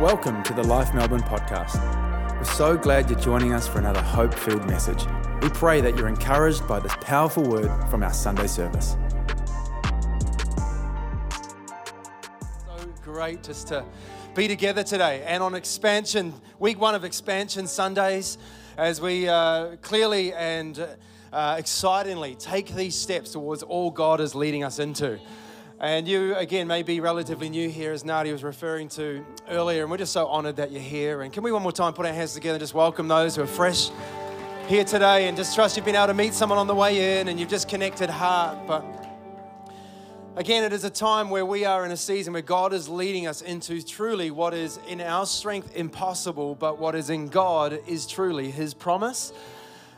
Welcome to the Life Melbourne podcast. We're so glad you're joining us for another hope filled message. We pray that you're encouraged by this powerful word from our Sunday service. So great just to be together today and on expansion, week one of expansion Sundays, as we uh, clearly and uh, excitingly take these steps towards all God is leading us into. And you, again, may be relatively new here, as Nadia was referring to earlier, and we're just so honored that you're here. And can we one more time put our hands together and just welcome those who are fresh here today and just trust you've been able to meet someone on the way in and you've just connected heart. But again, it is a time where we are in a season where God is leading us into truly what is in our strength impossible, but what is in God is truly His promise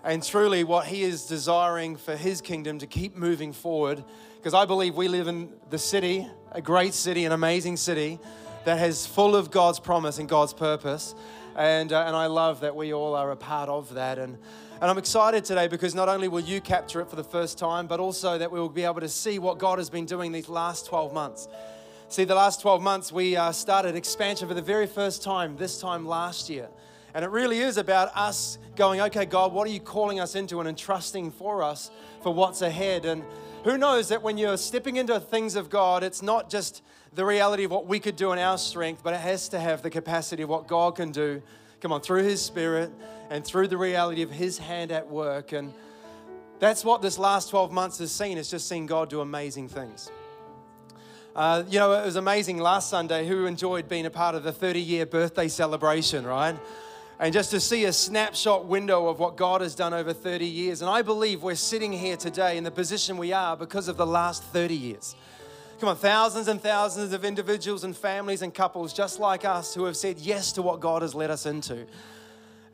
and truly what He is desiring for His kingdom to keep moving forward because I believe we live in the city, a great city, an amazing city that has full of God's promise and God's purpose. And, uh, and I love that we all are a part of that. And, and I'm excited today because not only will you capture it for the first time, but also that we will be able to see what God has been doing these last 12 months. See, the last 12 months, we uh, started expansion for the very first time, this time last year. And it really is about us going, okay, God, what are you calling us into and entrusting for us for what's ahead? And who knows that when you're stepping into things of God, it's not just the reality of what we could do in our strength, but it has to have the capacity of what God can do. Come on, through His Spirit and through the reality of His hand at work. And that's what this last 12 months has seen. It's just seen God do amazing things. Uh, you know, it was amazing last Sunday. Who enjoyed being a part of the 30 year birthday celebration, right? And just to see a snapshot window of what God has done over 30 years. And I believe we're sitting here today in the position we are because of the last 30 years. Come on, thousands and thousands of individuals and families and couples just like us who have said yes to what God has led us into.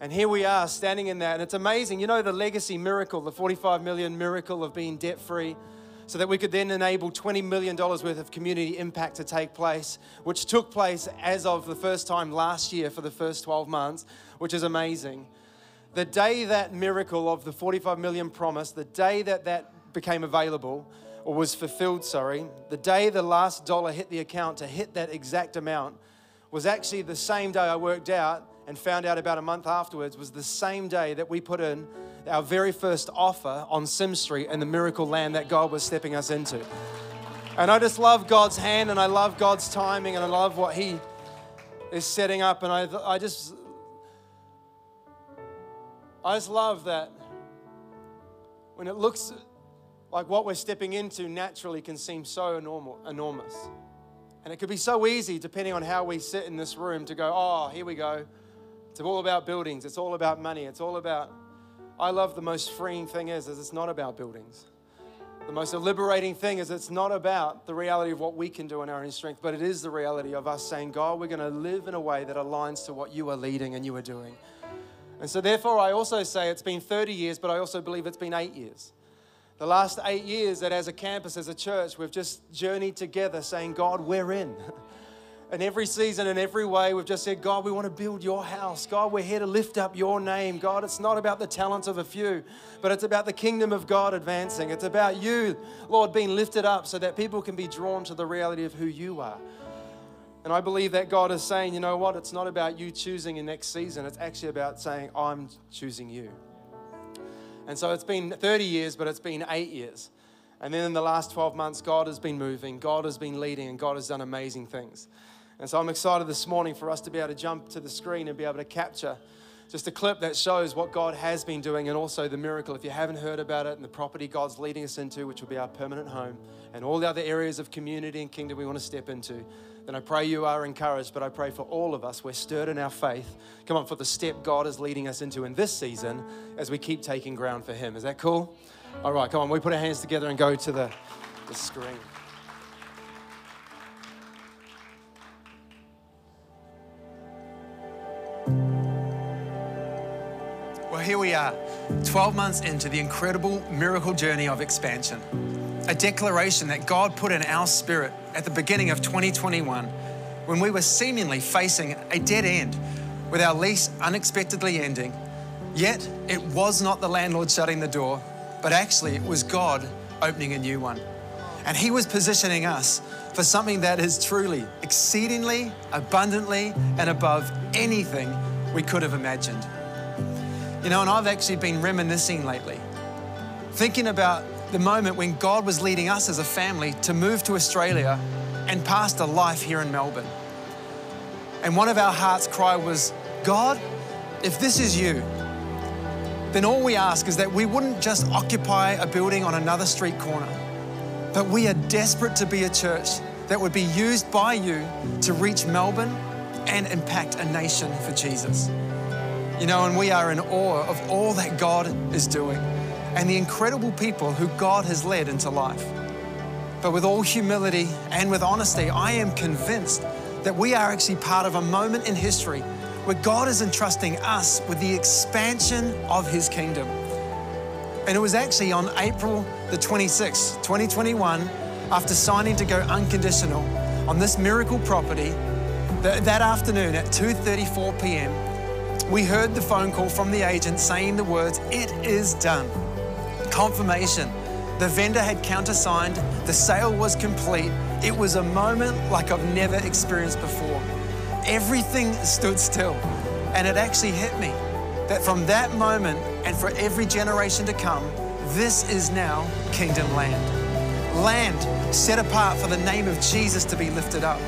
And here we are standing in that. And it's amazing. You know, the legacy miracle, the 45 million miracle of being debt free so that we could then enable $20 million worth of community impact to take place, which took place as of the first time last year for the first 12 months, which is amazing. The day that miracle of the 45 million promise, the day that that became available, or was fulfilled, sorry, the day the last dollar hit the account to hit that exact amount was actually the same day I worked out and found out about a month afterwards was the same day that we put in our very first offer on Sim Street and the miracle land that God was stepping us into. And I just love God's hand and I love God's timing and I love what He is setting up. And I, I just, I just love that when it looks like what we're stepping into naturally can seem so enormous. And it could be so easy, depending on how we sit in this room, to go, oh, here we go. It's all about buildings. It's all about money. It's all about. I love the most freeing thing is, is it's not about buildings. The most liberating thing is it's not about the reality of what we can do in our own strength, but it is the reality of us saying, God, we're going to live in a way that aligns to what you are leading and you are doing. And so, therefore, I also say it's been 30 years, but I also believe it's been eight years. The last eight years that as a campus, as a church, we've just journeyed together saying, God, we're in. in every season, in every way, we've just said, God, we want to build your house. God, we're here to lift up your name. God, it's not about the talents of a few, but it's about the kingdom of God advancing. It's about you, Lord, being lifted up so that people can be drawn to the reality of who you are. And I believe that God is saying, you know what? It's not about you choosing in next season. It's actually about saying, I'm choosing you. And so it's been 30 years, but it's been eight years. And then in the last 12 months, God has been moving, God has been leading, and God has done amazing things. And so I'm excited this morning for us to be able to jump to the screen and be able to capture just a clip that shows what God has been doing and also the miracle. If you haven't heard about it and the property God's leading us into, which will be our permanent home, and all the other areas of community and kingdom we want to step into, then I pray you are encouraged. But I pray for all of us, we're stirred in our faith. Come on, for the step God is leading us into in this season as we keep taking ground for Him. Is that cool? All right, come on, we put our hands together and go to the, the screen. Here we are, 12 months into the incredible miracle journey of expansion. A declaration that God put in our spirit at the beginning of 2021 when we were seemingly facing a dead end with our lease unexpectedly ending. Yet, it was not the landlord shutting the door, but actually, it was God opening a new one. And He was positioning us for something that is truly exceedingly, abundantly, and above anything we could have imagined. You know, and I've actually been reminiscing lately, thinking about the moment when God was leading us as a family to move to Australia and past pastor life here in Melbourne. And one of our heart's cry was, God, if this is you, then all we ask is that we wouldn't just occupy a building on another street corner, but we are desperate to be a church that would be used by you to reach Melbourne and impact a nation for Jesus. You know, and we are in awe of all that God is doing and the incredible people who God has led into life. But with all humility and with honesty, I am convinced that we are actually part of a moment in history where God is entrusting us with the expansion of His kingdom. And it was actually on April the 26th, 2021, after signing to go unconditional on this miracle property, that, that afternoon at 2:34 p.m., we heard the phone call from the agent saying the words, "It is done." Confirmation. The vendor had countersigned, the sale was complete. It was a moment like I've never experienced before. Everything stood still, and it actually hit me that from that moment and for every generation to come, this is now kingdom land. Land set apart for the name of Jesus to be lifted up,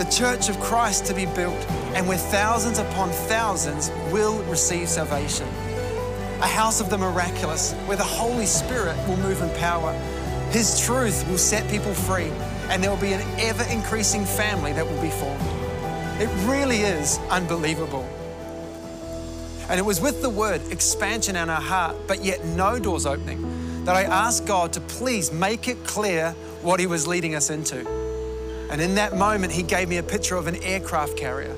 the church of Christ to be built, and where thousands upon thousands will receive salvation a house of the miraculous where the Holy Spirit will move in power. His truth will set people free, and there will be an ever increasing family that will be formed. It really is unbelievable. And it was with the word expansion in our heart, but yet no doors opening, that I asked God to please make it clear what He was leading us into. And in that moment, He gave me a picture of an aircraft carrier.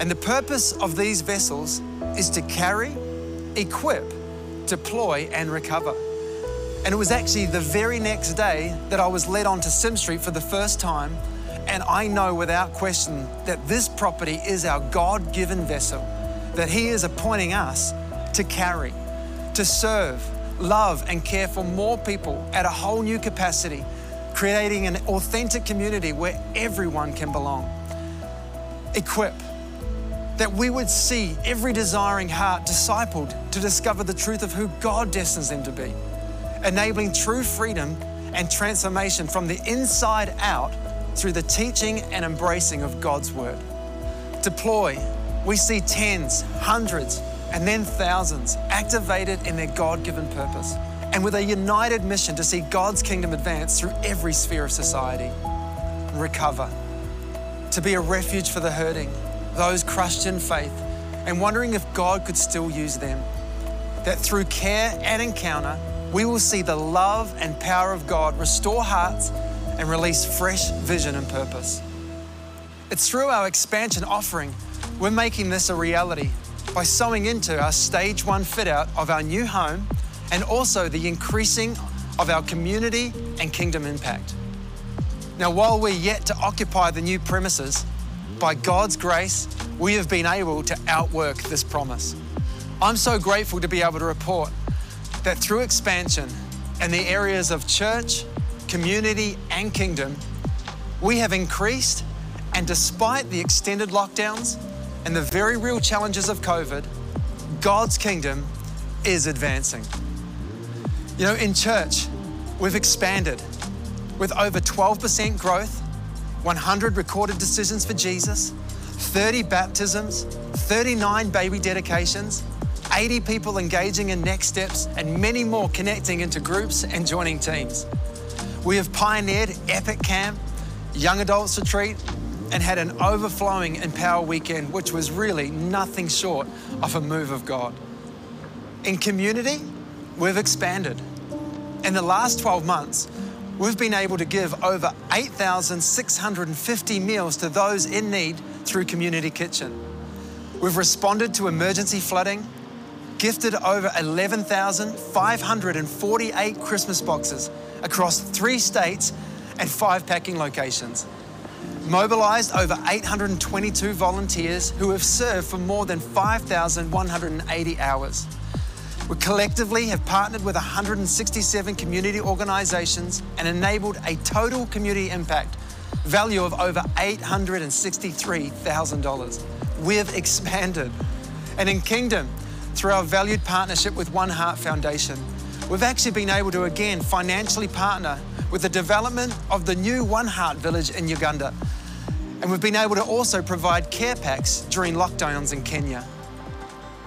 And the purpose of these vessels is to carry, equip, deploy, and recover. And it was actually the very next day that I was led onto Sim Street for the first time. And I know without question that this property is our God given vessel that He is appointing us to carry, to serve, love, and care for more people at a whole new capacity, creating an authentic community where everyone can belong. Equip that we would see every desiring heart discipled to discover the truth of who God destines them to be, enabling true freedom and transformation from the inside out through the teaching and embracing of God's Word. Deploy, we see tens, hundreds, and then thousands activated in their God given purpose and with a united mission to see God's kingdom advance through every sphere of society. Recover, to be a refuge for the hurting those crushed in faith and wondering if God could still use them. That through care and encounter, we will see the love and power of God restore hearts and release fresh vision and purpose. It's through our expansion offering, we're making this a reality by sowing into our stage one fit out of our new home and also the increasing of our community and kingdom impact. Now, while we're yet to occupy the new premises, by God's grace, we have been able to outwork this promise. I'm so grateful to be able to report that through expansion in the areas of church, community, and kingdom, we have increased, and despite the extended lockdowns and the very real challenges of COVID, God's kingdom is advancing. You know, in church, we've expanded with over 12% growth 100 recorded decisions for Jesus, 30 baptisms, 39 baby dedications, 80 people engaging in next steps, and many more connecting into groups and joining teams. We have pioneered Epic Camp, Young Adults Retreat, and had an overflowing Empower Weekend, which was really nothing short of a move of God. In community, we've expanded. In the last 12 months, we've been able to give over 8,650 meals to those in need through Community Kitchen. We've responded to emergency flooding, gifted over 11,548 Christmas boxes across three states and five packing locations, mobilized over 822 volunteers who have served for more than 5,180 hours We collectively have partnered with 167 community organisations and enabled a total community impact value of over $863,000. We've expanded. And in Kingdom, through our valued partnership with One Heart Foundation, we've actually been able to again financially partner with the development of the new One Heart Village in Uganda. And we've been able to also provide care packs during lockdowns in Kenya.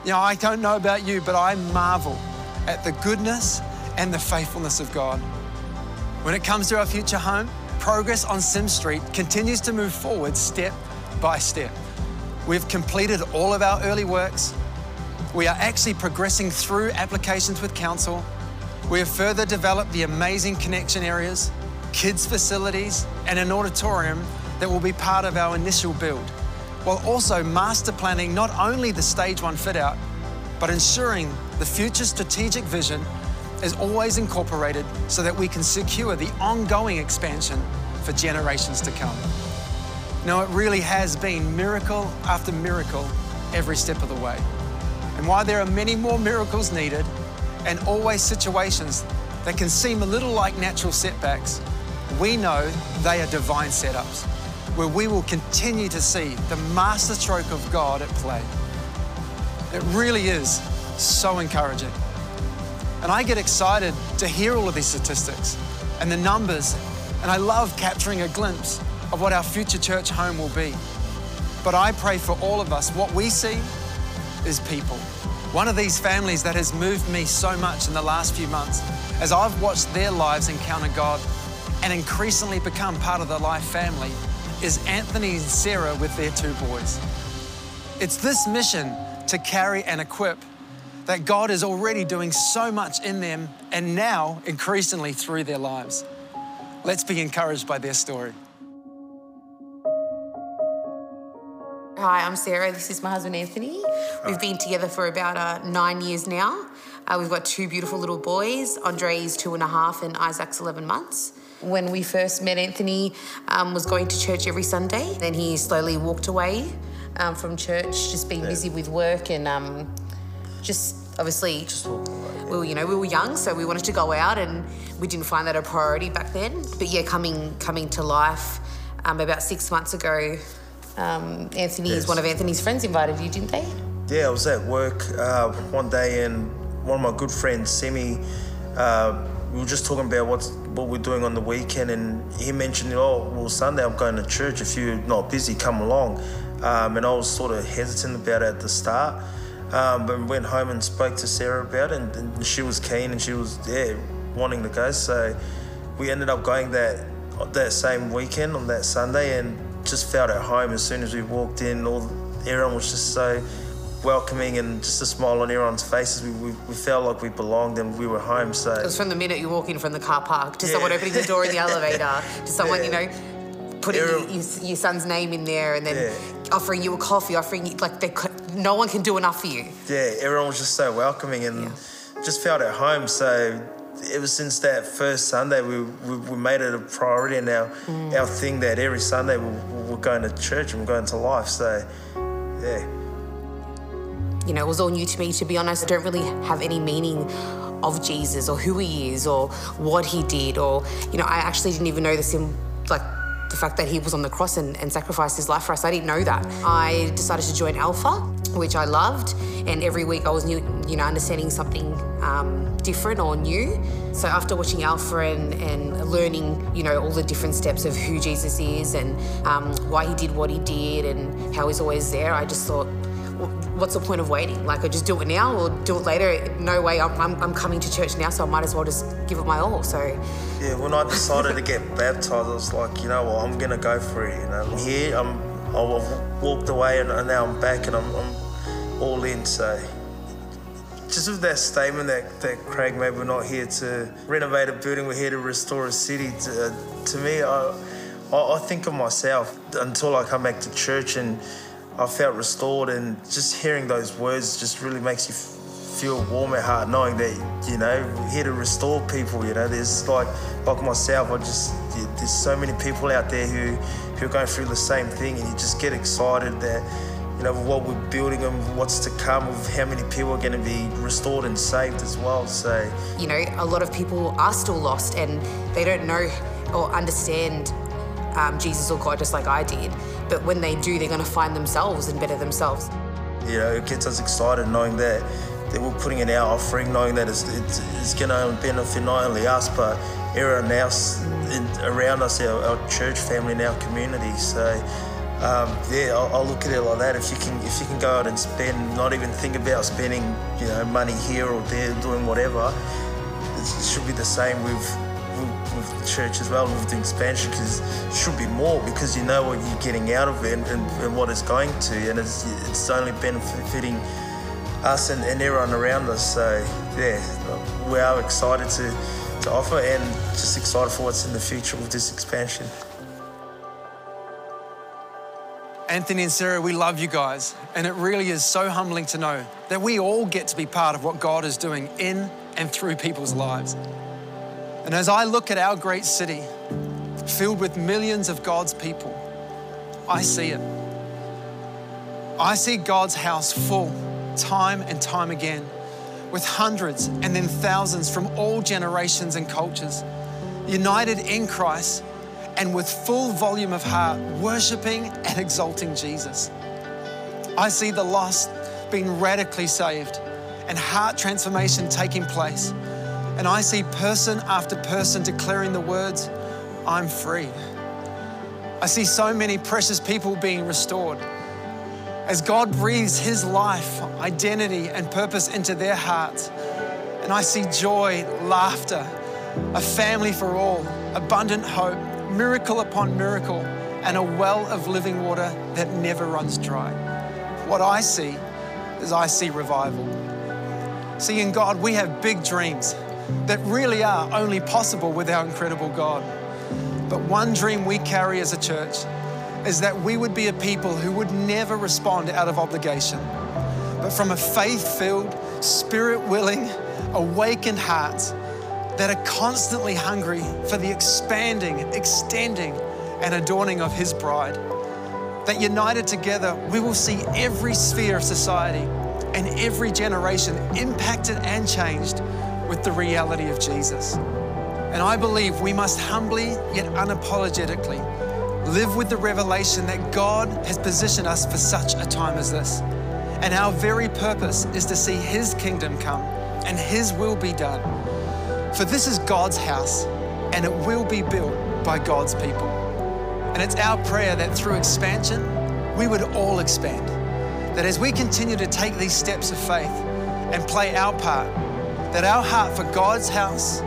You know, I don't know about you, but I marvel at the goodness and the faithfulness of God. When it comes to our future home, progress on Sim Street continues to move forward step by step. We've completed all of our early works. We are actually progressing through applications with council. We have further developed the amazing connection areas, kids' facilities, and an auditorium that will be part of our initial build, while also master planning not only the stage one fit out, but ensuring the future strategic vision is always incorporated so that we can secure the ongoing expansion for generations to come. Now, it really has been miracle after miracle every step of the way. And while there are many more miracles needed, and always situations that can seem a little like natural setbacks, we know they are divine setups where we will continue to see the masterstroke of God at play. It really is so encouraging. And I get excited to hear all of these statistics and the numbers, and I love capturing a glimpse of what our future church home will be. But I pray for all of us, what we see is people. One of these families that has moved me so much in the last few months as I've watched their lives encounter God and increasingly become part of the life family is Anthony and Sarah with their two boys. It's this mission to carry and equip that God is already doing so much in them and now increasingly through their lives. Let's be encouraged by their story. Hi, I'm Sarah. This is my husband Anthony. We've been together for about uh, nine years now. Uh, we've got two beautiful little boys. Andre is two and a half, and Isaac's 11 months. When we first met, Anthony um, was going to church every Sunday. Then he slowly walked away um, from church, just being yeah. busy with work and um, just obviously just we were, you know, we were young, so we wanted to go out, and we didn't find that a priority back then. But yeah, coming coming to life um, about six months ago, um, Anthony yes. is one of Anthony's friends invited you, didn't they? Yeah, I was at work uh, one day, and one of my good friends, Simi, uh, we were just talking about what's what we're doing on the weekend, and he mentioned, oh, well, Sunday I'm going to church. If you're not busy, come along. Um, and I was sort of hesitant about it at the start. Um, but went home and spoke to Sarah about it, and, and, she was keen and she was yeah wanting to go. So we ended up going that that same weekend on that Sunday, and just felt at home as soon as we walked in. All everyone was just so welcoming and just a smile on everyone's faces. We, we, we, felt like we belonged and we were home. So it was from the minute you walk in from the car park to yeah. someone opening the door in the elevator to someone yeah. you know putting your, your, son's name in there and then yeah. offering you a coffee, offering you like they could, no one can do enough for you. Yeah, everyone was just so welcoming and just felt at home. So ever since that first Sunday, we, we, we made it a priority and our, mm. our thing that every Sunday we, we're going to church and we're going to life. So, yeah you know, it was all new to me. To be honest, I don't really have any meaning of Jesus or who he is or what he did or, you know, I actually didn't even know the sim, like the fact that he was on the cross and, and sacrificed his life for us. I didn't know that. I decided to join Alpha, which I loved, and every week I was new, you know, understanding something um, different or new. So after watching Alpha and, and learning, you know, all the different steps of who Jesus is and um, why he did what he did and how he's always there, I just thought, what's the point of waiting? Like, I just do it now or do it later. No way, I'm, I'm, I'm, coming to church now, so I might as well just give it my all. So, yeah, when I decided to get baptized, I was like, you know what, I'm gonna go for it. You know, I'm here, I'm, I've walked away and now I'm back and I'm, I'm all in. So, just with that statement that, that Craig made, we're not here to renovate a building, we're here to restore a city. To, to me, I, I, I think of myself until I come back to church and I felt restored, and just hearing those words just really makes you feel warm at heart, knowing that you know here to restore people. You know, there's like like myself, I just there's so many people out there who who are going through the same thing, and you just get excited that you know, what we're building and what's to come, of how many people are going to be restored and saved as well. So, You know, a lot of people are still lost and they don't know or understand um, Jesus or God just like I did. But when they do, they're going to find themselves and better themselves. you know, it gets us excited knowing that that we're putting in our offering, knowing that it's, it's, it's going to benefit not only us but everyone else in, around us, our, our church family and our community. So. Um, yeah, I'll, I'll look at it like that. If you can, if you can go out and spend, not even think about spending, you know, money here or there, doing whatever, it should be the same with with, the church as well, with the expansion, because it should be more because you know what you're getting out of it and, and, and what it's going to, and it's, it's only benefiting us and, and everyone around us. So yeah, we are excited to, to offer and just excited for what's in the future with this expansion. Anthony and Sarah, we love you guys. And it really is so humbling to know that we all get to be part of what God is doing in and through people's lives. And as I look at our great city, filled with millions of God's people, I see it. I see God's house full time and time again with hundreds and then thousands from all generations and cultures, united in Christ and with full volume of heart, worshiping and exalting Jesus. I see the lost being radically saved and heart transformation taking place. And I see person after person declaring the words, I'm free. I see so many precious people being restored. As God breathes His life, identity, and purpose into their hearts. And I see joy, laughter, a family for all, abundant hope, miracle upon miracle, and a well of living water that never runs dry. What I see is I see revival. See, in God, we have big dreams that really are only possible with our incredible God. But one dream we carry as a church is that we would be a people who would never respond out of obligation, but from a faith filled, spirit willing, awakened heart that are constantly hungry for the expanding, extending, and adorning of His bride. That united together, we will see every sphere of society and every generation impacted and changed with the reality of Jesus. And I believe we must humbly yet unapologetically live with the revelation that God has positioned us for such a time as this. And our very purpose is to see His kingdom come and His will be done. For this is God's house and it will be built by God's people. And it's our prayer that through expansion, we would all expand. That as we continue to take these steps of faith and play our part, that our heart for God's house,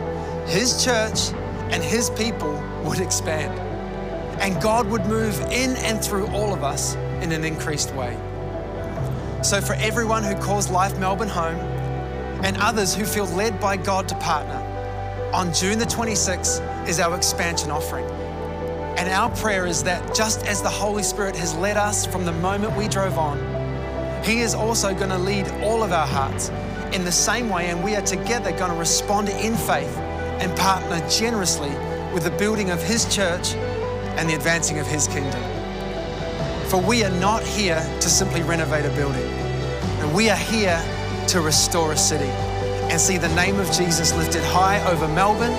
His church, and His people would expand. And God would move in and through all of us in an increased way. So, for everyone who calls Life Melbourne home and others who feel led by God to partner, on June the 26th is our expansion offering. And our prayer is that just as the Holy Spirit has led us from the moment we drove on, He is also going to lead all of our hearts in the same way, and we are together going to respond in faith and partner generously with the building of His church and the advancing of His kingdom. For we are not here to simply renovate a building, and we are here to restore a city and see the name of Jesus lifted high over Melbourne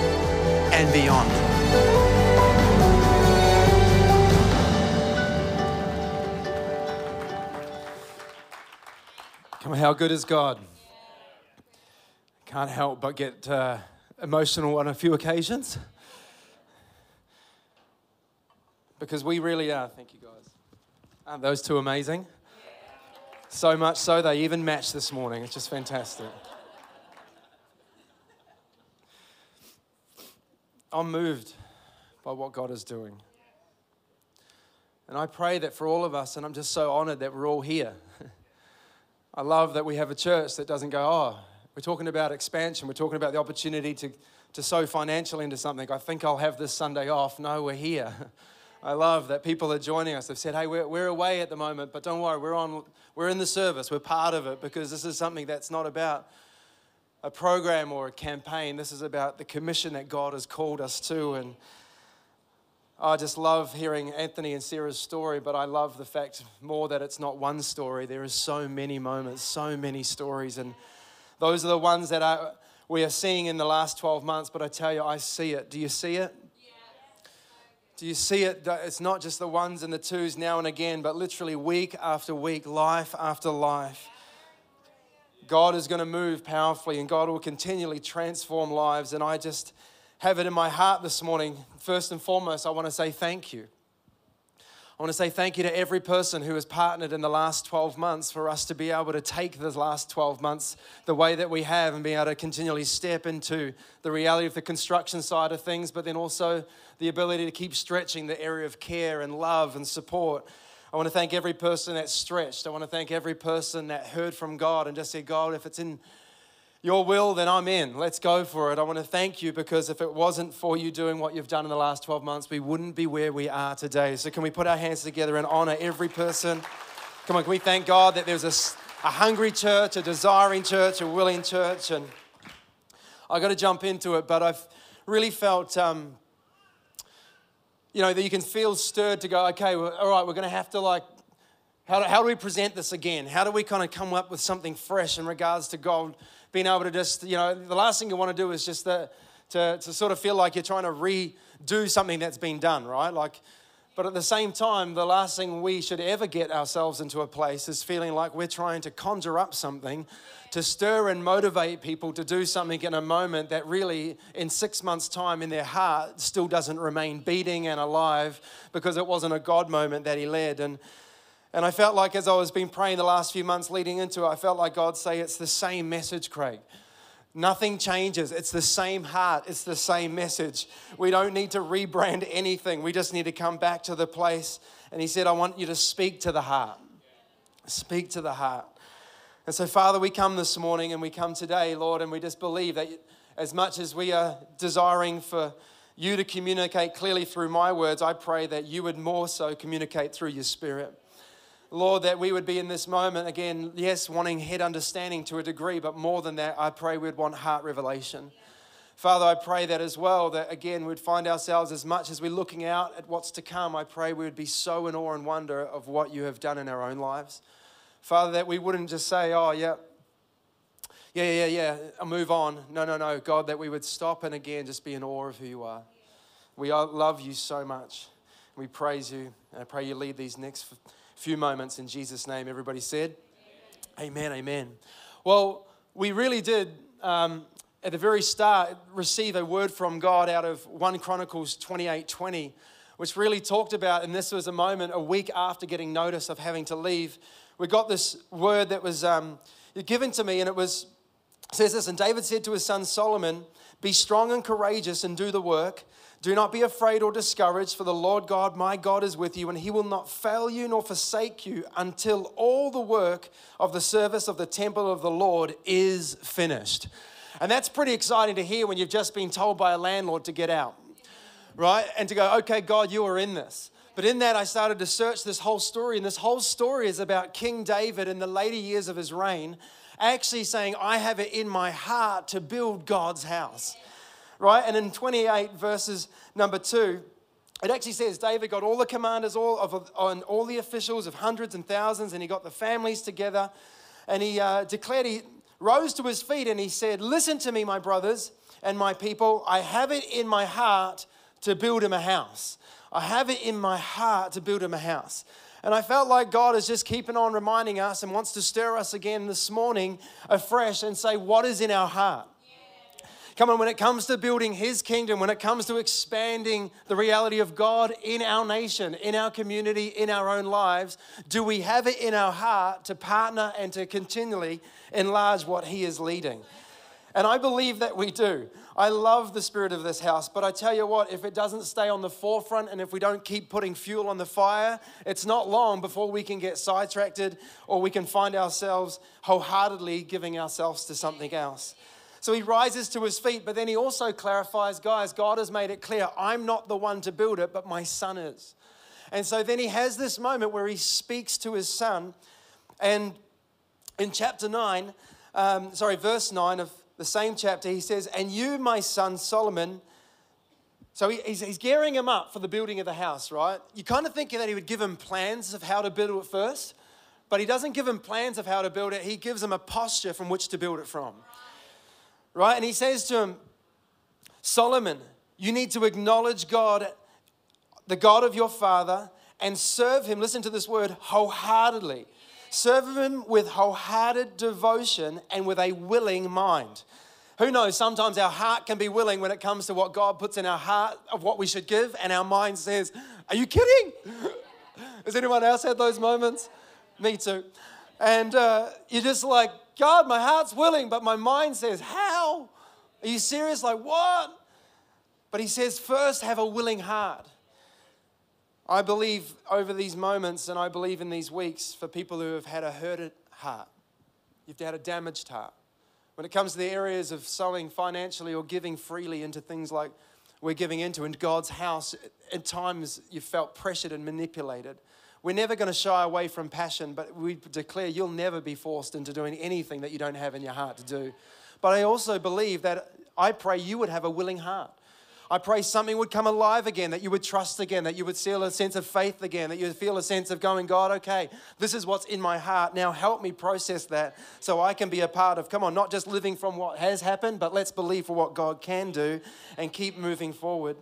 and beyond. Come how good is God? Can't help but get uh, emotional on a few occasions. Because we really are. Thank you, guys. Aren't those two amazing? So much so they even match this morning. It's just fantastic. I'm moved by what God is doing. And I pray that for all of us, and I'm just so honored that we're all here. I love that we have a church that doesn't go, oh, we're talking about expansion, we're talking about the opportunity to, to sow financially into something. I think I'll have this Sunday off. No, we're here. I love that people are joining us. They've said, hey, we're, we're away at the moment, but don't worry, we're, on, we're in the service, we're part of it because this is something that's not about a program or a campaign. This is about the commission that God has called us to. And I just love hearing Anthony and Sarah's story, but I love the fact more that it's not one story. There are so many moments, so many stories, and those are the ones that I, we are seeing in the last 12 months. But I tell you, I see it. Do you see it? Do you see it? It's not just the ones and the twos now and again, but literally week after week, life after life. God is going to move powerfully and God will continually transform lives. And I just have it in my heart this morning. First and foremost, I want to say thank you. I want to say thank you to every person who has partnered in the last 12 months for us to be able to take the last 12 months the way that we have and be able to continually step into the reality of the construction side of things, but then also the ability to keep stretching the area of care and love and support. I want to thank every person that stretched. I want to thank every person that heard from God and just said, God, if it's in your will, then I'm in. Let's go for it. I want to thank you because if it wasn't for you doing what you've done in the last 12 months, we wouldn't be where we are today. So, can we put our hands together and honor every person? Come on, can we thank God that there's a, a hungry church, a desiring church, a willing church? And I got to jump into it, but I've really felt. Um, you know, that you can feel stirred to go, okay, well, all right, we're going to have to like how do, how do we present this again? How do we kind of come up with something fresh in regards to God being able to just, you know, the last thing you want to do is just the, to, to sort of feel like you're trying to redo something that's been done, right? Like, but at the same time, the last thing we should ever get ourselves into a place is feeling like we're trying to conjure up something to stir and motivate people to do something in a moment that really, in six months' time, in their heart, still doesn't remain beating and alive because it wasn't a God moment that He led. And and I felt like as I was been praying the last few months leading into it, I felt like God say it's the same message, Craig. Nothing changes. It's the same heart. It's the same message. We don't need to rebrand anything. We just need to come back to the place. And he said, I want you to speak to the heart. Speak to the heart. And so, Father, we come this morning and we come today, Lord, and we just believe that as much as we are desiring for you to communicate clearly through my words, I pray that you would more so communicate through your spirit. Lord, that we would be in this moment again, yes, wanting head understanding to a degree, but more than that, I pray we'd want heart revelation. Father, I pray that as well, that again, we'd find ourselves as much as we're looking out at what's to come, I pray we would be so in awe and wonder of what you have done in our own lives. Father, that we wouldn't just say, oh, yeah, yeah, yeah, yeah, I'll move on. No, no, no. God, that we would stop and again just be in awe of who you are. We love you so much. We praise you. And I pray you lead these next few moments in Jesus' name. Everybody said, Amen, amen. amen. Well, we really did. Um, at the very start, receive a word from God out of 1 Chronicles 28 20, which really talked about, and this was a moment a week after getting notice of having to leave. We got this word that was um, given to me, and it was says this, and David said to his son Solomon, Be strong and courageous and do the work. Do not be afraid or discouraged, for the Lord God, my God, is with you, and he will not fail you nor forsake you until all the work of the service of the temple of the Lord is finished. And that's pretty exciting to hear when you've just been told by a landlord to get out, right? And to go, okay, God, you are in this. But in that, I started to search this whole story, and this whole story is about King David in the later years of his reign, actually saying, I have it in my heart to build God's house right? And in 28 verses number two, it actually says David got all the commanders, all of, and all the officials of hundreds and thousands, and he got the families together, and he uh, declared he rose to his feet and he said, "Listen to me, my brothers and my people. I have it in my heart to build him a house. I have it in my heart to build him a house." And I felt like God is just keeping on reminding us and wants to stir us again this morning afresh and say, What is in our heart? Come on, when it comes to building His kingdom, when it comes to expanding the reality of God in our nation, in our community, in our own lives, do we have it in our heart to partner and to continually enlarge what He is leading? And I believe that we do. I love the spirit of this house, but I tell you what, if it doesn't stay on the forefront and if we don't keep putting fuel on the fire, it's not long before we can get sidetracked or we can find ourselves wholeheartedly giving ourselves to something else. So he rises to his feet, but then he also clarifies, guys, God has made it clear, I'm not the one to build it, but my son is. And so then he has this moment where he speaks to his son. And in chapter 9, um, sorry, verse 9 of the same chapter, he says, And you, my son Solomon, So he, he's, he's gearing him up for the building of the house, right? You kind of thinking that he would give him plans of how to build it first, but he doesn't give him plans of how to build it. He gives him a posture from which to build it from, right? And he says to him, Solomon, you need to acknowledge God, the God of your father, and serve him, listen to this word, wholeheartedly. Serve him with wholehearted devotion and with a willing mind. Who knows, sometimes our heart can be willing when it comes to what God puts in our heart of what we should give, and our mind says, Are you kidding? Has anyone else had those moments? Me too. And uh, you're just like, God, my heart's willing, but my mind says, How? Are you serious? Like, what? But he says, First, have a willing heart. I believe over these moments, and I believe in these weeks, for people who have had a hurted heart, you've had a damaged heart when it comes to the areas of sowing financially or giving freely into things like we're giving into in God's house, at times you felt pressured and manipulated. We're never going to shy away from passion, but we declare you'll never be forced into doing anything that you don't have in your heart to do. But I also believe that I pray you would have a willing heart. I pray something would come alive again, that you would trust again, that you would feel a sense of faith again, that you would feel a sense of going, God, okay, this is what's in my heart. Now help me process that so I can be a part of, come on, not just living from what has happened, but let's believe for what God can do and keep moving forward.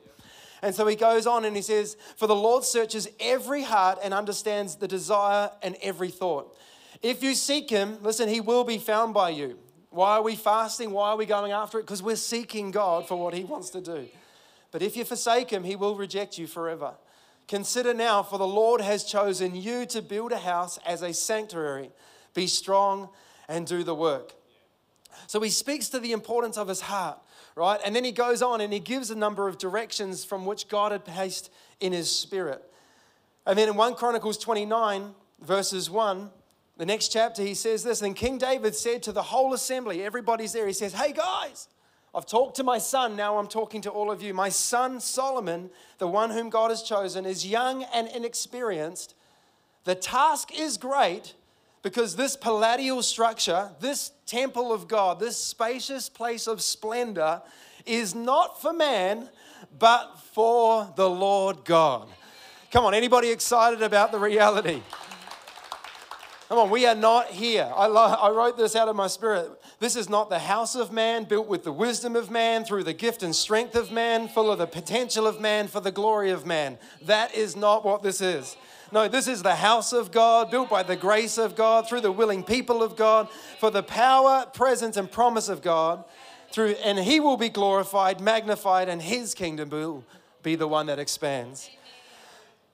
And so he goes on and he says, For the Lord searches every heart and understands the desire and every thought. If you seek him, listen, he will be found by you. Why are we fasting? Why are we going after it? Because we're seeking God for what he wants to do. But if you forsake him, he will reject you forever. Consider now, for the Lord has chosen you to build a house as a sanctuary. Be strong and do the work. So he speaks to the importance of his heart, right? And then he goes on and he gives a number of directions from which God had placed in his spirit. And then in 1 Chronicles 29, verses 1, the next chapter, he says this And King David said to the whole assembly, everybody's there, he says, Hey guys, I've talked to my son, now I'm talking to all of you. My son Solomon, the one whom God has chosen, is young and inexperienced. The task is great because this palatial structure, this temple of God, this spacious place of splendor, is not for man, but for the Lord God. Come on, anybody excited about the reality? Come on, we are not here. I, lo- I wrote this out of my spirit. This is not the house of man, built with the wisdom of man, through the gift and strength of man, full of the potential of man, for the glory of man. That is not what this is. No, this is the house of God, built by the grace of God, through the willing people of God, for the power, presence, and promise of God. Through, and He will be glorified, magnified, and His kingdom will be the one that expands.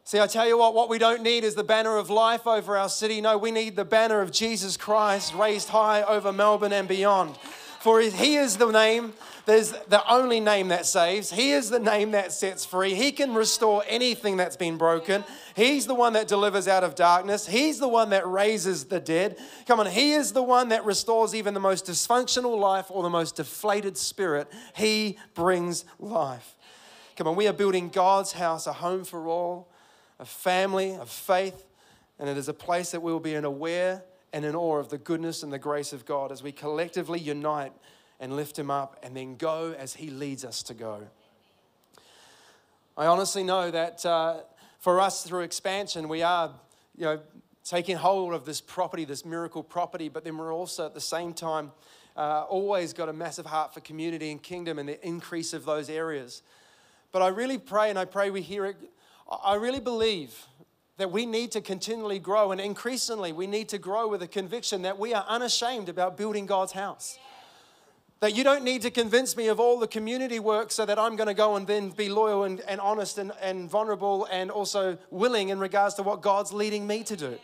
See, I tell you what, what we don't need is the banner of life over our city. No, we need the banner of Jesus Christ raised high over Melbourne and beyond. For He is the name, there's the only name that saves. He is the name that sets free. He can restore anything that's been broken. He's the one that delivers out of darkness. He's the one that raises the dead. Come on, He is the one that restores even the most dysfunctional life or the most deflated spirit. He brings life. Come on, we are building God's house, a home for all a family of faith, and it is a place that we will be in aware and in awe of the goodness and the grace of God as we collectively unite and lift Him up and then go as He leads us to go. I honestly know that uh, for us through expansion, we are, you know, taking hold of this property, this miracle property, but then we're also at the same time uh, always got a massive heart for community and kingdom and the increase of those areas. But I really pray, and I pray we hear it I really believe that we need to continually grow, and increasingly, we need to grow with a conviction that we are unashamed about building God's house. That you don't need to convince me of all the community work so that I'm going to go and then be loyal and, and honest and, and vulnerable and also willing in regards to what God's leading me to do.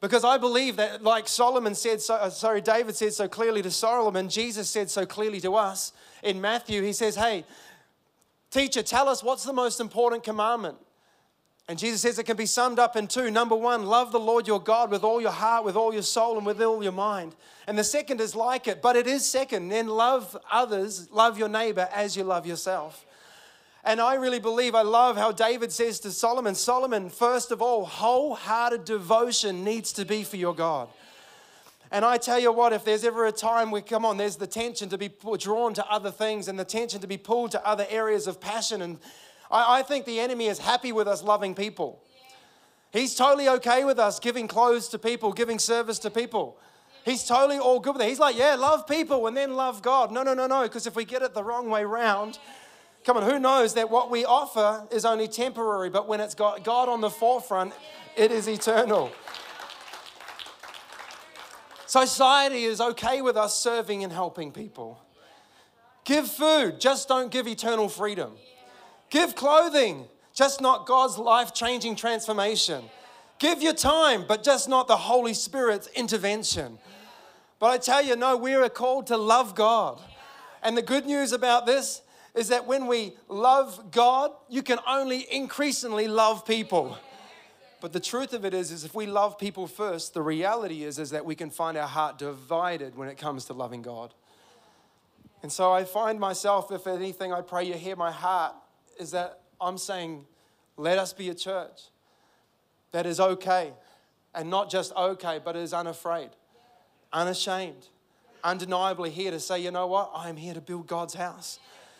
Because I believe that, like Solomon said, so, uh, sorry, David said so clearly to Solomon, Jesus said so clearly to us in Matthew, he says, Hey, Teacher, tell us what's the most important commandment? And Jesus says it can be summed up in two. Number one, love the Lord your God with all your heart, with all your soul, and with all your mind. And the second is like it, but it is second. Then love others, love your neighbor as you love yourself. And I really believe, I love how David says to Solomon Solomon, first of all, wholehearted devotion needs to be for your God. And I tell you what, if there's ever a time where, come on, there's the tension to be drawn to other things and the tension to be pulled to other areas of passion. And I, I think the enemy is happy with us loving people. He's totally okay with us giving clothes to people, giving service to people. He's totally all good with it. He's like, yeah, love people and then love God. No, no, no, no, because if we get it the wrong way round, come on, who knows that what we offer is only temporary, but when it's got God on the forefront, it is eternal. Society is okay with us serving and helping people. Give food, just don't give eternal freedom. Give clothing, just not God's life changing transformation. Give your time, but just not the Holy Spirit's intervention. But I tell you, no, we are called to love God. And the good news about this is that when we love God, you can only increasingly love people. But the truth of it is, is if we love people first, the reality is, is that we can find our heart divided when it comes to loving God. And so I find myself, if anything, I pray you hear my heart, is that I'm saying, let us be a church that is okay. And not just okay, but is unafraid, unashamed, undeniably here to say, you know what? I am here to build God's house.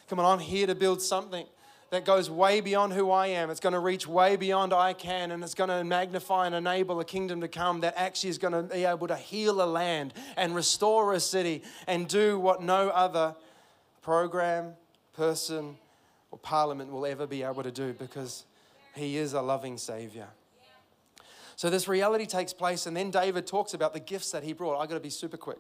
Come on, I'm here to build something that goes way beyond who I am. It's going to reach way beyond I can, and it's going to magnify and enable a kingdom to come that actually is going to be able to heal a land and restore a city and do what no other program, person, or parliament will ever be able to do because he is a loving Savior. So this reality takes place, and then David talks about the gifts that he brought. I got to be super quick.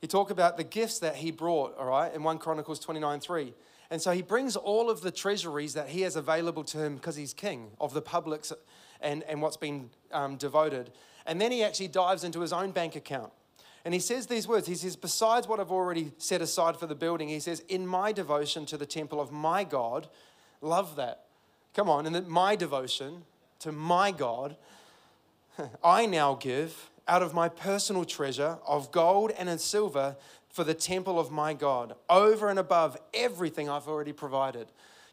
He talked about the gifts that he brought, all right, in 1 Chronicles 29 3. And so he brings all of the treasuries that he has available to him because he's king of the publics and, and what's been um, devoted. And then he actually dives into his own bank account. And he says these words He says, Besides what I've already set aside for the building, he says, In my devotion to the temple of my God, love that. Come on, and that my devotion to my God, I now give out of my personal treasure of gold and in silver for the temple of my God, over and above everything I've already provided.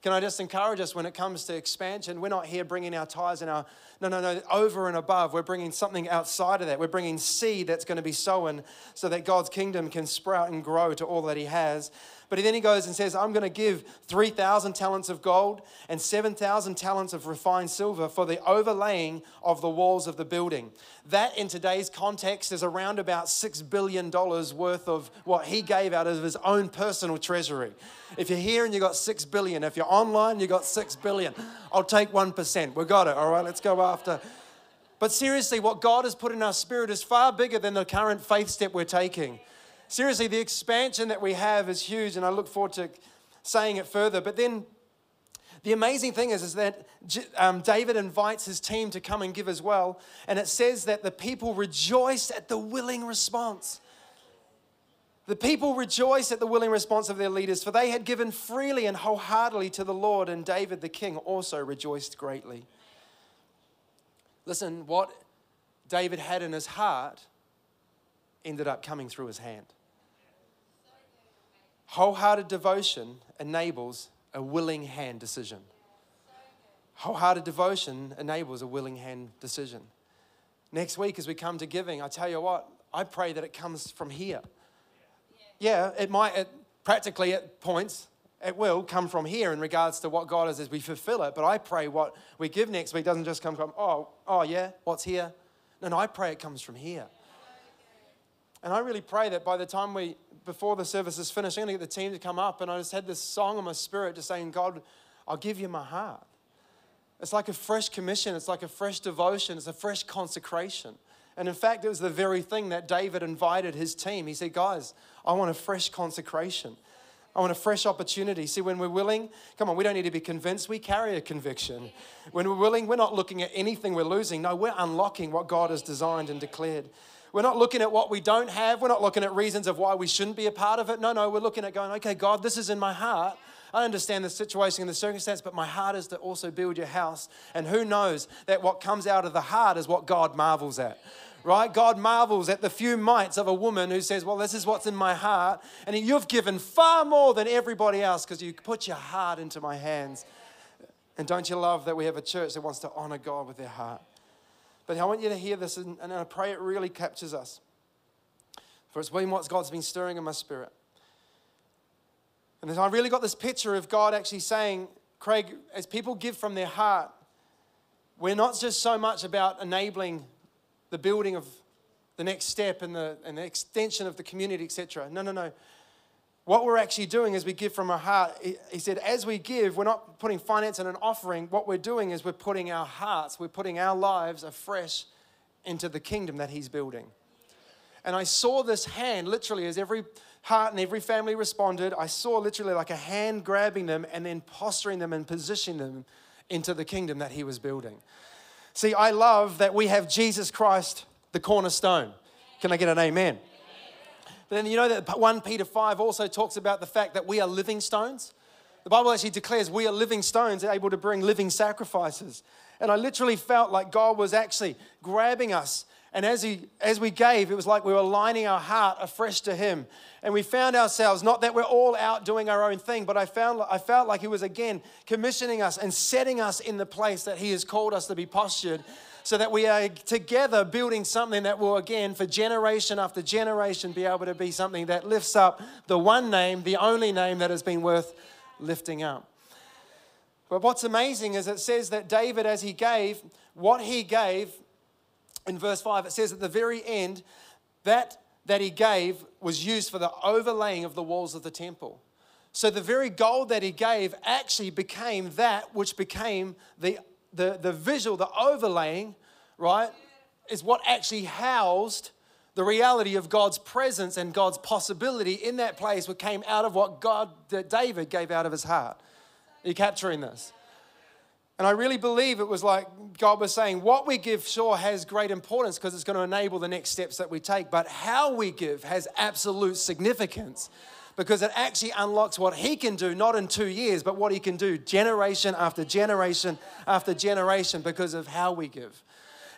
Can I just encourage us when it comes to expansion? We're not here bringing our tithes and our, no, no, no, over and above. We're bringing something outside of that. We're bringing seed that's going to be sown so that God's kingdom can sprout and grow to all that He has. But then he goes and says, I'm going to give 3,000 talents of gold and 7,000 talents of refined silver for the overlaying of the walls of the building. That, in today's context, is around about $6 billion worth of what he gave out of his own personal treasury. If you're here and you got 6 billion, if you're online, you got 6 billion. I'll take 1%. We got it. All right, let's go after. But seriously, what God has put in our spirit is far bigger than the current faith step we're taking seriously, the expansion that we have is huge, and I look forward to saying it further. But then the amazing thing is, is that um, David invites his team to come and give as well. And it says that the people rejoiced at the willing response. The people rejoiced at the willing response of their leaders, for they had given freely and wholeheartedly to the Lord, and David the king also rejoiced greatly. Listen, what David had in his heart ended up coming through his hand. Wholehearted devotion enables a willing hand decision. Wholehearted devotion enables a willing hand decision. Next week, as we come to giving, I tell you what, I pray that it comes from here. Yeah, it might, it, practically at points, it will come from here in regards to what God is as we fulfill it. But I pray what we give next week doesn't just come from, oh, oh yeah, what's here? No, no, I pray it comes from here. And I really pray that by the time we, before the service is finished, I'm going to get the team to come up. And I just had this song in my spirit just saying, God, I'll give you my heart. It's like a fresh commission, it's like a fresh devotion, it's a fresh consecration. And in fact, it was the very thing that David invited his team. He said, Guys, I want a fresh consecration. I want a fresh opportunity. See, when we're willing, come on, we don't need to be convinced. We carry a conviction. When we're willing, we're not looking at anything we're losing. No, we're unlocking what God has designed and declared. We're not looking at what we don't have. We're not looking at reasons of why we shouldn't be a part of it. No, no, we're looking at going, okay, God, this is in my heart. I understand the situation and the circumstance, but my heart is to also build your house. And who knows that what comes out of the heart is what God marvels at right? God marvels at the few mites of a woman who says, Well, this is what's in my heart. And you've given far more than everybody else because you put your heart into my hands. And don't you love that we have a church that wants to honor God with their heart? But I want you to hear this, and, and I pray it really captures us. For it's been what God's been stirring in my spirit. And I really got this picture of God actually saying, Craig, as people give from their heart, we're not just so much about enabling the building of the next step and the, and the extension of the community, etc. No, no, no. What we're actually doing is we give from our heart. He said, as we give, we're not putting finance in an offering. What we're doing is we're putting our hearts, we're putting our lives afresh into the kingdom that He's building. And I saw this hand literally as every heart and every family responded. I saw literally like a hand grabbing them and then posturing them and positioning them into the kingdom that He was building. See, I love that we have Jesus Christ, the cornerstone. Can I get an amen? But then you know that 1 Peter 5 also talks about the fact that we are living stones. The Bible actually declares we are living stones able to bring living sacrifices. And I literally felt like God was actually grabbing us. And as, he, as we gave, it was like we were aligning our heart afresh to Him. And we found ourselves, not that we're all out doing our own thing, but I, found, I felt like He was again commissioning us and setting us in the place that He has called us to be postured so that we are together building something that will, again, for generation after generation, be able to be something that lifts up the one name, the only name that has been worth lifting up. But what's amazing is it says that David, as he gave, what he gave in verse 5, it says at the very end, that that he gave was used for the overlaying of the walls of the temple. So the very gold that he gave actually became that which became the the, the visual, the overlaying, right, is what actually housed the reality of God's presence and God's possibility in that place, what came out of what God, David gave out of his heart. Are you capturing this? And I really believe it was like God was saying, what we give sure has great importance because it's going to enable the next steps that we take, but how we give has absolute significance because it actually unlocks what he can do, not in two years, but what he can do generation after generation after generation because of how we give.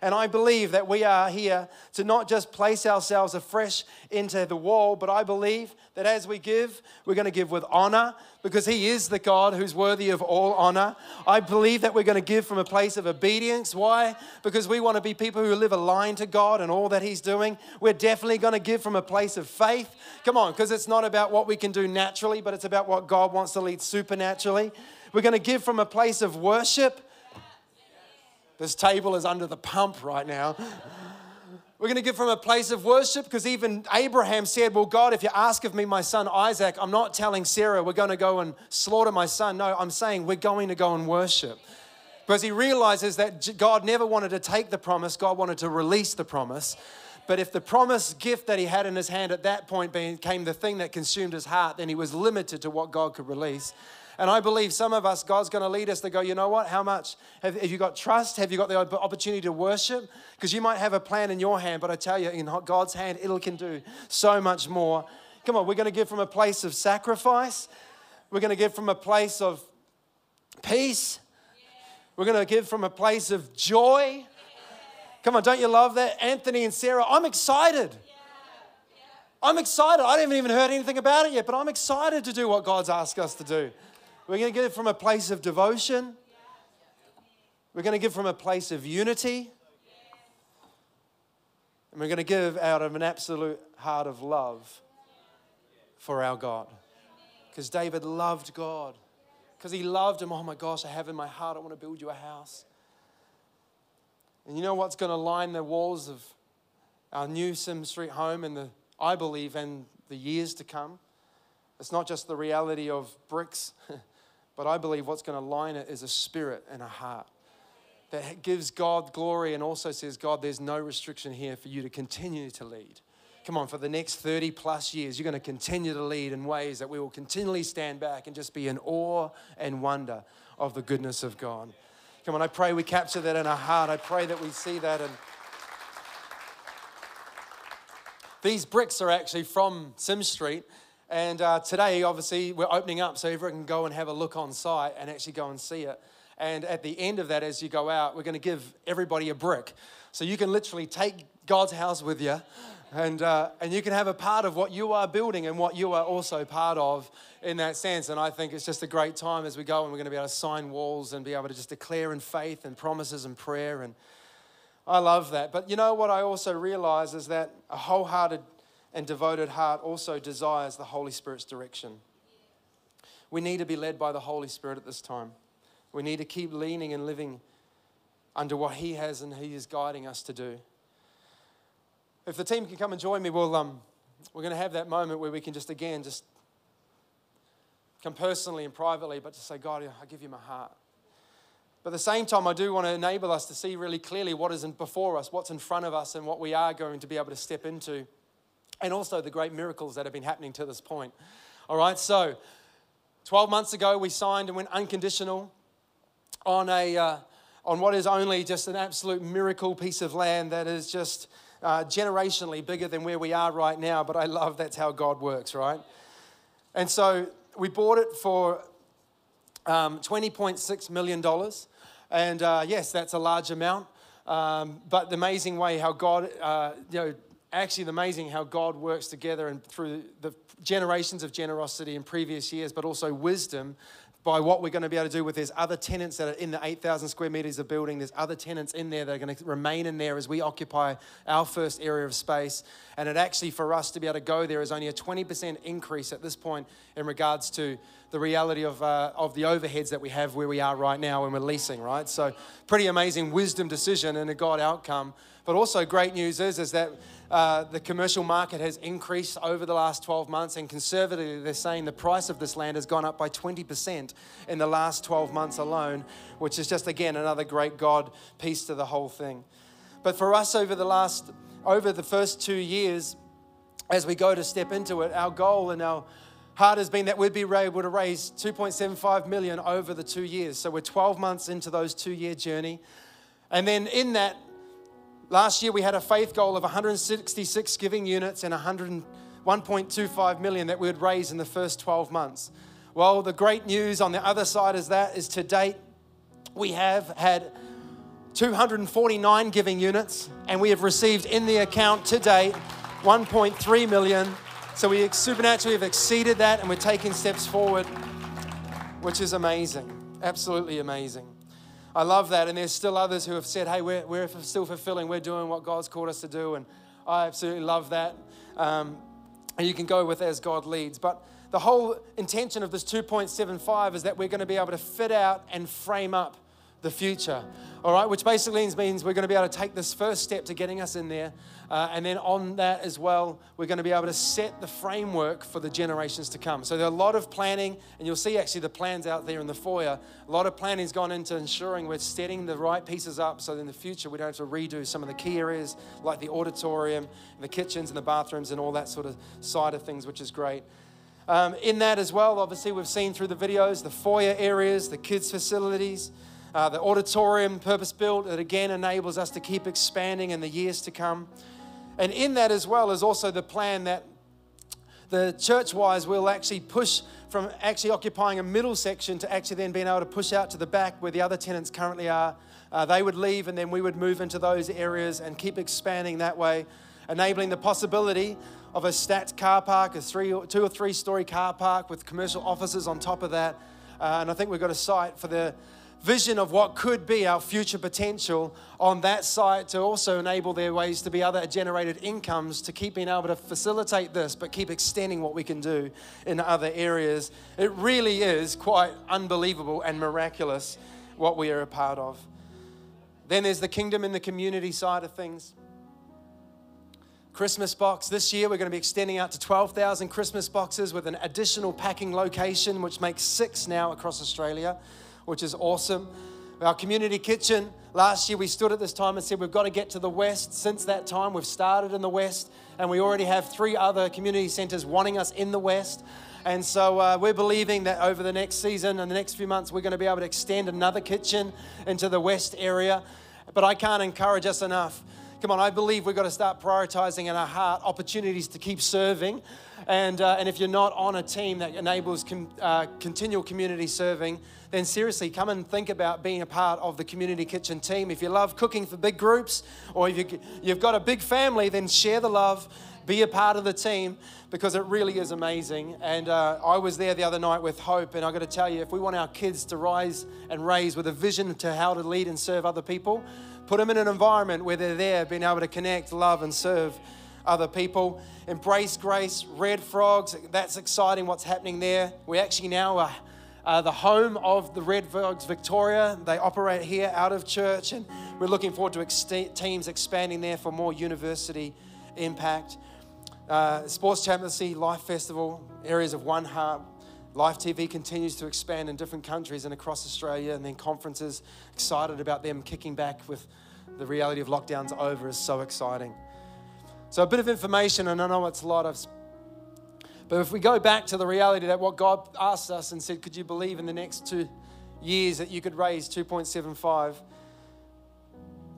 And I believe that we are here to not just place ourselves afresh into the wall, but I believe that as we give, we're going to give with honor because He is the God who's worthy of all honor. I believe that we're going to give from a place of obedience. Why? Because we want to be people who live aligned to God and all that He's doing. We're definitely going to give from a place of faith. Come on, because it's not about what we can do naturally, but it's about what God wants to lead supernaturally. We're going to give from a place of worship this table is under the pump right now. We're going to give from a place of worship because even Abraham said, Well, God, if you ask of me my son Isaac, I'm not telling Sarah we're going to go and slaughter my son. No, I'm saying we're going to go and worship. Because he realizes that God never wanted to take the promise, God wanted to release the promise. But if the promise gift that he had in his hand at that point became the thing that consumed his heart, then he was limited to what God could release. And I believe some of us, God's going to lead us to go, you know what? How much? Have, have you got trust? Have you got the opportunity to worship? Because you might have a plan in your hand, but I tell you, in God's hand, it can do so much more. Come on, we're going to give from a place of sacrifice. We're going to give from a place of peace. We're going to give from a place of joy. Come on, don't you love that? Anthony and Sarah, I'm excited. I'm excited. I haven't even heard anything about it yet, but I'm excited to do what God's asked us to do. We're going to give from a place of devotion. We're going to give from a place of unity. And we're going to give out of an absolute heart of love for our God. Because David loved God. Because he loved him. Oh my gosh, I have in my heart, I want to build you a house. And you know what's going to line the walls of our new Sim Street home and the, I believe, and the years to come? It's not just the reality of bricks. But I believe what's going to line it is a spirit and a heart that gives God glory and also says, God, there's no restriction here for you to continue to lead. Come on, for the next 30 plus years, you're going to continue to lead in ways that we will continually stand back and just be in awe and wonder of the goodness of God. Come on, I pray we capture that in our heart. I pray that we see that. And these bricks are actually from Sim Street. And uh, today, obviously, we're opening up so everyone can go and have a look on site and actually go and see it. And at the end of that, as you go out, we're going to give everybody a brick. So you can literally take God's house with you and, uh, and you can have a part of what you are building and what you are also part of in that sense. And I think it's just a great time as we go and we're going to be able to sign walls and be able to just declare in faith and promises and prayer. And I love that. But you know what I also realize is that a wholehearted and devoted heart also desires the Holy Spirit's direction. We need to be led by the Holy Spirit at this time. We need to keep leaning and living under what He has and He is guiding us to do. If the team can come and join me, we'll, um, we're going to have that moment where we can just again just come personally and privately, but to say, God, I give you my heart. But at the same time, I do want to enable us to see really clearly what is before us, what's in front of us, and what we are going to be able to step into, and also the great miracles that have been happening to this point. All right, so 12 months ago, we signed and went unconditional on, a, uh, on what is only just an absolute miracle piece of land that is just uh, generationally bigger than where we are right now. But I love that's how God works, right? And so we bought it for um, $20.6 million. And uh, yes, that's a large amount. Um, but the amazing way how God, uh, you know, actually amazing how God works together and through the generations of generosity in previous years, but also wisdom by what we're going to be able to do with there's other tenants that are in the 8,000 square meters of building. There's other tenants in there that are going to remain in there as we occupy our first area of space. And it actually, for us to be able to go there, is only a 20% increase at this point in regards to the reality of, uh, of the overheads that we have where we are right now when we're leasing, right? So, pretty amazing wisdom decision and a God outcome. But also, great news is, is that uh, the commercial market has increased over the last 12 months, and conservatively, they're saying the price of this land has gone up by 20% in the last 12 months alone, which is just, again, another great God piece to the whole thing. But for us, over the last, over the first two years, as we go to step into it, our goal and our heart has been that we'd be able to raise 2.75 million over the two years. So we're 12 months into those two year journey. And then in that, Last year we had a faith goal of 166 giving units and 1.25 million that we would raise in the first 12 months. Well, the great news on the other side is that is to date we have had 249 giving units and we have received in the account to date 1.3 million. So we supernaturally have exceeded that and we're taking steps forward, which is amazing. Absolutely amazing. I love that. And there's still others who have said, hey, we're, we're still fulfilling, we're doing what God's called us to do. And I absolutely love that. Um, and you can go with as God leads. But the whole intention of this 2.75 is that we're going to be able to fit out and frame up the future. All right, which basically means we're going to be able to take this first step to getting us in there. Uh, and then on that as well, we're going to be able to set the framework for the generations to come. So there are a lot of planning, and you'll see actually the plans out there in the foyer. A lot of planning's gone into ensuring we're setting the right pieces up so in the future we don't have to redo some of the key areas like the auditorium, the kitchens, and the bathrooms, and all that sort of side of things, which is great. Um, in that as well, obviously, we've seen through the videos the foyer areas, the kids' facilities uh, the auditorium purpose built that again enables us to keep expanding in the years to come. And in that as well is also the plan that the church wise will actually push from actually occupying a middle section to actually then being able to push out to the back where the other tenants currently are. Uh, they would leave and then we would move into those areas and keep expanding that way, enabling the possibility of a stat car park, a three, two or three story car park with commercial offices on top of that. Uh, and I think we've got a site for the vision of what could be our future potential on that site to also enable their ways to be other generated incomes to keep being able to facilitate this but keep extending what we can do in other areas. It really is quite unbelievable and miraculous what we are a part of. Then there's the kingdom and the community side of things. Christmas box. This year, we're going to be extending out to 12,000 Christmas boxes with an additional packing location, which makes six now across Australia which is awesome. Our community kitchen, last year we stood at this time and said we've got to get to the west. Since that time, we've started in the west, and we already have three other community centers wanting us in the west. And so uh, we're believing that over the next season and the next few months, we're going to be able to extend another kitchen into the west area. But I can't encourage us enough. Come on, I believe we've got to start prioritizing in our heart opportunities to keep serving. And, uh, and if you're not on a team that enables com- uh, continual community serving, then seriously come and think about being a part of the community kitchen team. If you love cooking for big groups or if you, you've got a big family, then share the love, be a part of the team because it really is amazing. And uh, I was there the other night with Hope, and I got to tell you, if we want our kids to rise and raise with a vision to how to lead and serve other people, put them in an environment where they're there, being able to connect, love, and serve other people. Embrace Grace, Red Frogs, that's exciting what's happening there. We actually now are uh, the home of the Red Frogs Victoria. They operate here out of church, and we're looking forward to ex- teams expanding there for more university impact. Uh, Sports Championship, Life Festival, areas of One Heart. Life TV continues to expand in different countries and across Australia, and then conferences. Excited about them kicking back with the reality of lockdowns over is so exciting. So, a bit of information, and I know it's a lot of. But if we go back to the reality that what God asked us and said, Could you believe in the next two years that you could raise 2.75?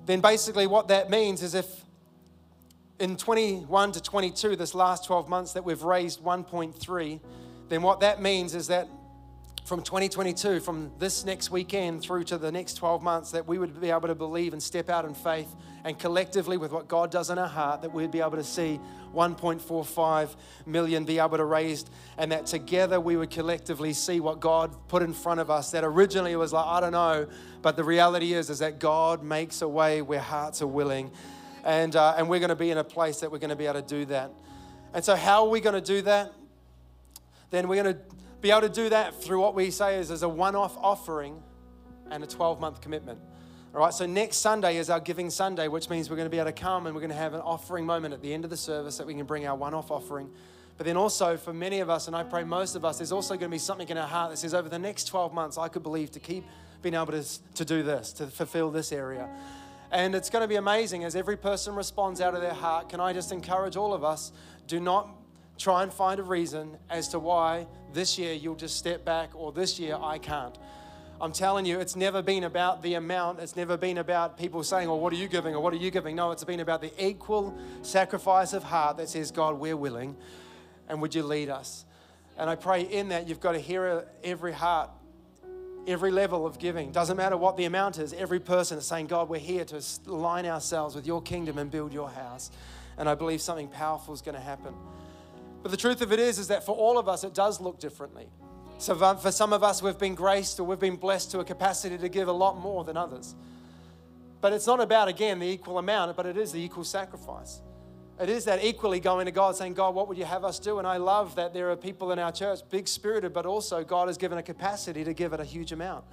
Then basically, what that means is if in 21 to 22, this last 12 months, that we've raised 1.3, then what that means is that from 2022, from this next weekend through to the next 12 months, that we would be able to believe and step out in faith and collectively with what God does in our heart, that we'd be able to see 1.45 million be able to raise, and that together we would collectively see what God put in front of us. That originally was like, I don't know, but the reality is, is that God makes a way where hearts are willing and, uh, and we're going to be in a place that we're going to be able to do that. And so, how are we going to do that? Then we're going to be able to do that through what we say is as a one off offering and a 12 month commitment. All right, so next Sunday is our Giving Sunday, which means we're going to be able to come and we're going to have an offering moment at the end of the service that we can bring our one off offering. But then also, for many of us, and I pray most of us, there's also going to be something in our heart that says, over the next 12 months, I could believe to keep being able to, to do this, to fulfill this area. And it's going to be amazing as every person responds out of their heart. Can I just encourage all of us? Do not try and find a reason as to why this year you'll just step back or this year I can't. I'm telling you, it's never been about the amount. It's never been about people saying, "Well, what are you giving?" or "What are you giving?" No, it's been about the equal sacrifice of heart that says, "God, we're willing, and would you lead us?" And I pray in that you've got to hear every heart every level of giving. Doesn't matter what the amount is, every person is saying, God, we're here to align ourselves with your kingdom and build your house. And I believe something powerful is going to happen. But the truth of it is, is that for all of us, it does look differently. So for some of us, we've been graced or we've been blessed to a capacity to give a lot more than others. But it's not about, again, the equal amount, but it is the equal sacrifice. It is that equally going to God, saying, God, what would you have us do? And I love that there are people in our church, big spirited, but also God has given a capacity to give it a huge amount.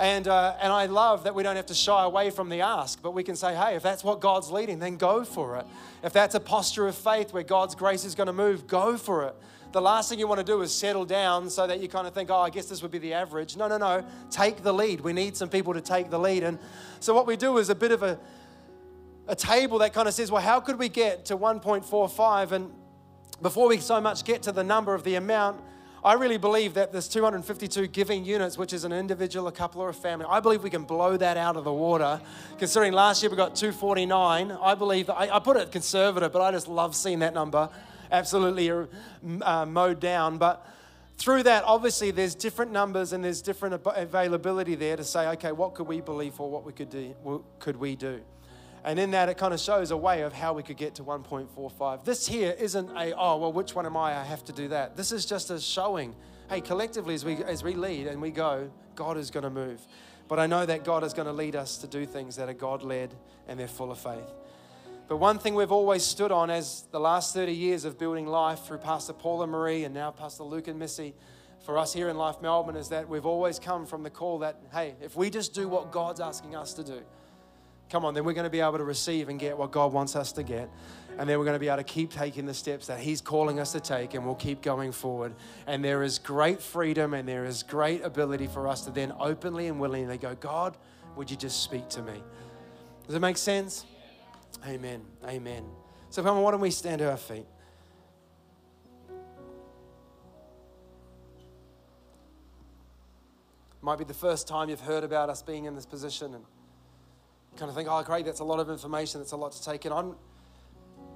And, uh, and I love that we don't have to shy away from the ask, but we can say, hey, if that's what God's leading, then go for it. If that's a posture of faith where God's grace is going to move, go for it. The last thing you want to do is settle down so that you kind of think, oh, I guess this would be the average. No, no, no. Take the lead. We need some people to take the lead. And so what we do is a bit of a a table that kind of says, well, how could we get to 1.45? And before we so much get to the number of the amount, I really believe that there's 252 giving units, which is an individual, a couple, or a family. I believe we can blow that out of the water. Considering last year we got 249, I believe that I, I put it conservative, but I just love seeing that number absolutely uh, uh mowed down. But through that, obviously, there's different numbers and there's different availability there to say, okay, what could we believe for? What we could do? What could we do? And in that, it kind of shows a way of how we could get to 1.45. This here isn't a, oh, well, which one am I? I have to do that. This is just a showing, hey, collectively, as we, as we lead and we go, God is going to move. But I know that God is going to lead us to do things that are God led and they're full of faith. But one thing we've always stood on as the last 30 years of building life through Pastor Paul and Maree and now Pastor Luke and Missy, for us here in Life Melbourne, is that we've always come from the call that, hey, if we just do what God's asking us to do, Come on, then we're going to be able to receive and get what God wants us to get. And then we're going to be able to keep taking the steps that He's calling us to take, and we'll keep going forward. And there is great freedom and there is great ability for us to then openly and willingly go, God, would you just speak to me? Does it make sense? Amen. Amen. So, come on, why don't we stand to our feet? Might be the first time you've heard about us being in this position. And kind of think, oh, great, that's a lot of information, that's a lot to take in. I'm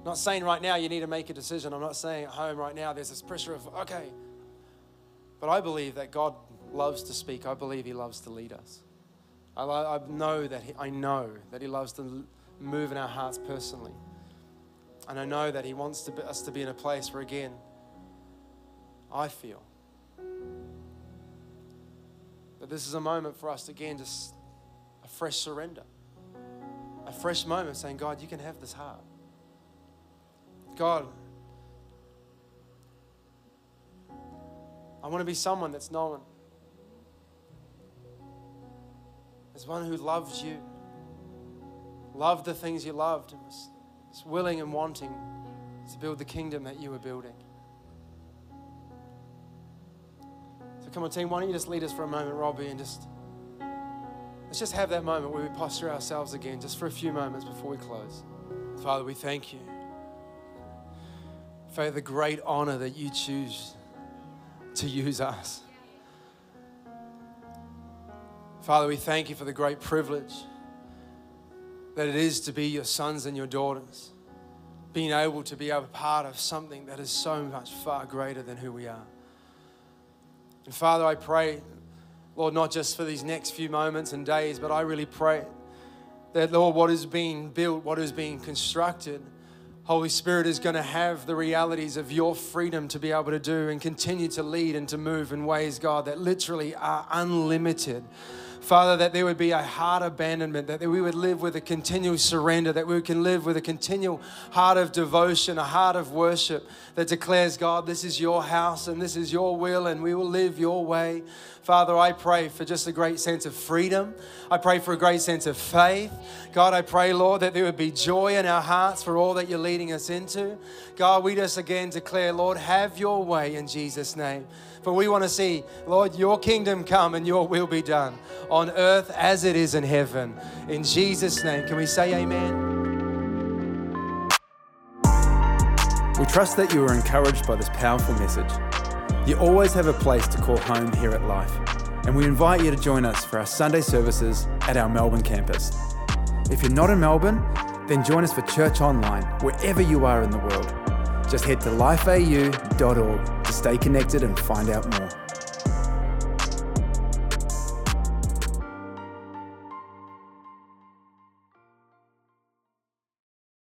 not saying right now you need to make a decision. I'm not saying at home right now there's this pressure of, okay. But I believe that God loves to speak. I believe He loves to lead us. I, I know that he, I know that He loves to move in our hearts personally. And I know that He wants to be, us to be in a place where, again, I feel that this is a moment for us to, again, just a fresh surrender a fresh moment saying, God, you can have this heart. God, I want to be someone that's known as one who loves you, loved the things you loved, and was, was willing and wanting to build the kingdom that you were building. So, come on, team, why don't you just lead us for a moment, Robbie, and just let's just have that moment where we posture ourselves again, just for a few moments before we close. Father, we thank you for the great honor that you choose to use us. Father, we thank you for the great privilege that it is to be your sons and your daughters, being able to be a part of something that is so much far greater than who we are. And Father, I pray, Lord, not just for these next few moments and days, but I really pray that, Lord, what is being built, what is being constructed, Holy Spirit is going to have the realities of your freedom to be able to do and continue to lead and to move in ways, God, that literally are unlimited. Father, that there would be a heart abandonment, that we would live with a continual surrender, that we can live with a continual heart of devotion, a heart of worship that declares, God, this is your house and this is your will, and we will live your way. Father, I pray for just a great sense of freedom. I pray for a great sense of faith. God, I pray, Lord, that there would be joy in our hearts for all that you're leading us into. God, we just again declare, Lord, have your way in Jesus' name. For we want to see, Lord, your kingdom come and your will be done on earth as it is in heaven. In Jesus' name, can we say amen? We trust that you are encouraged by this powerful message. You always have a place to call home here at Life, and we invite you to join us for our Sunday services at our Melbourne campus. If you're not in Melbourne, then join us for church online wherever you are in the world. Just head to lifeau.org to stay connected and find out more.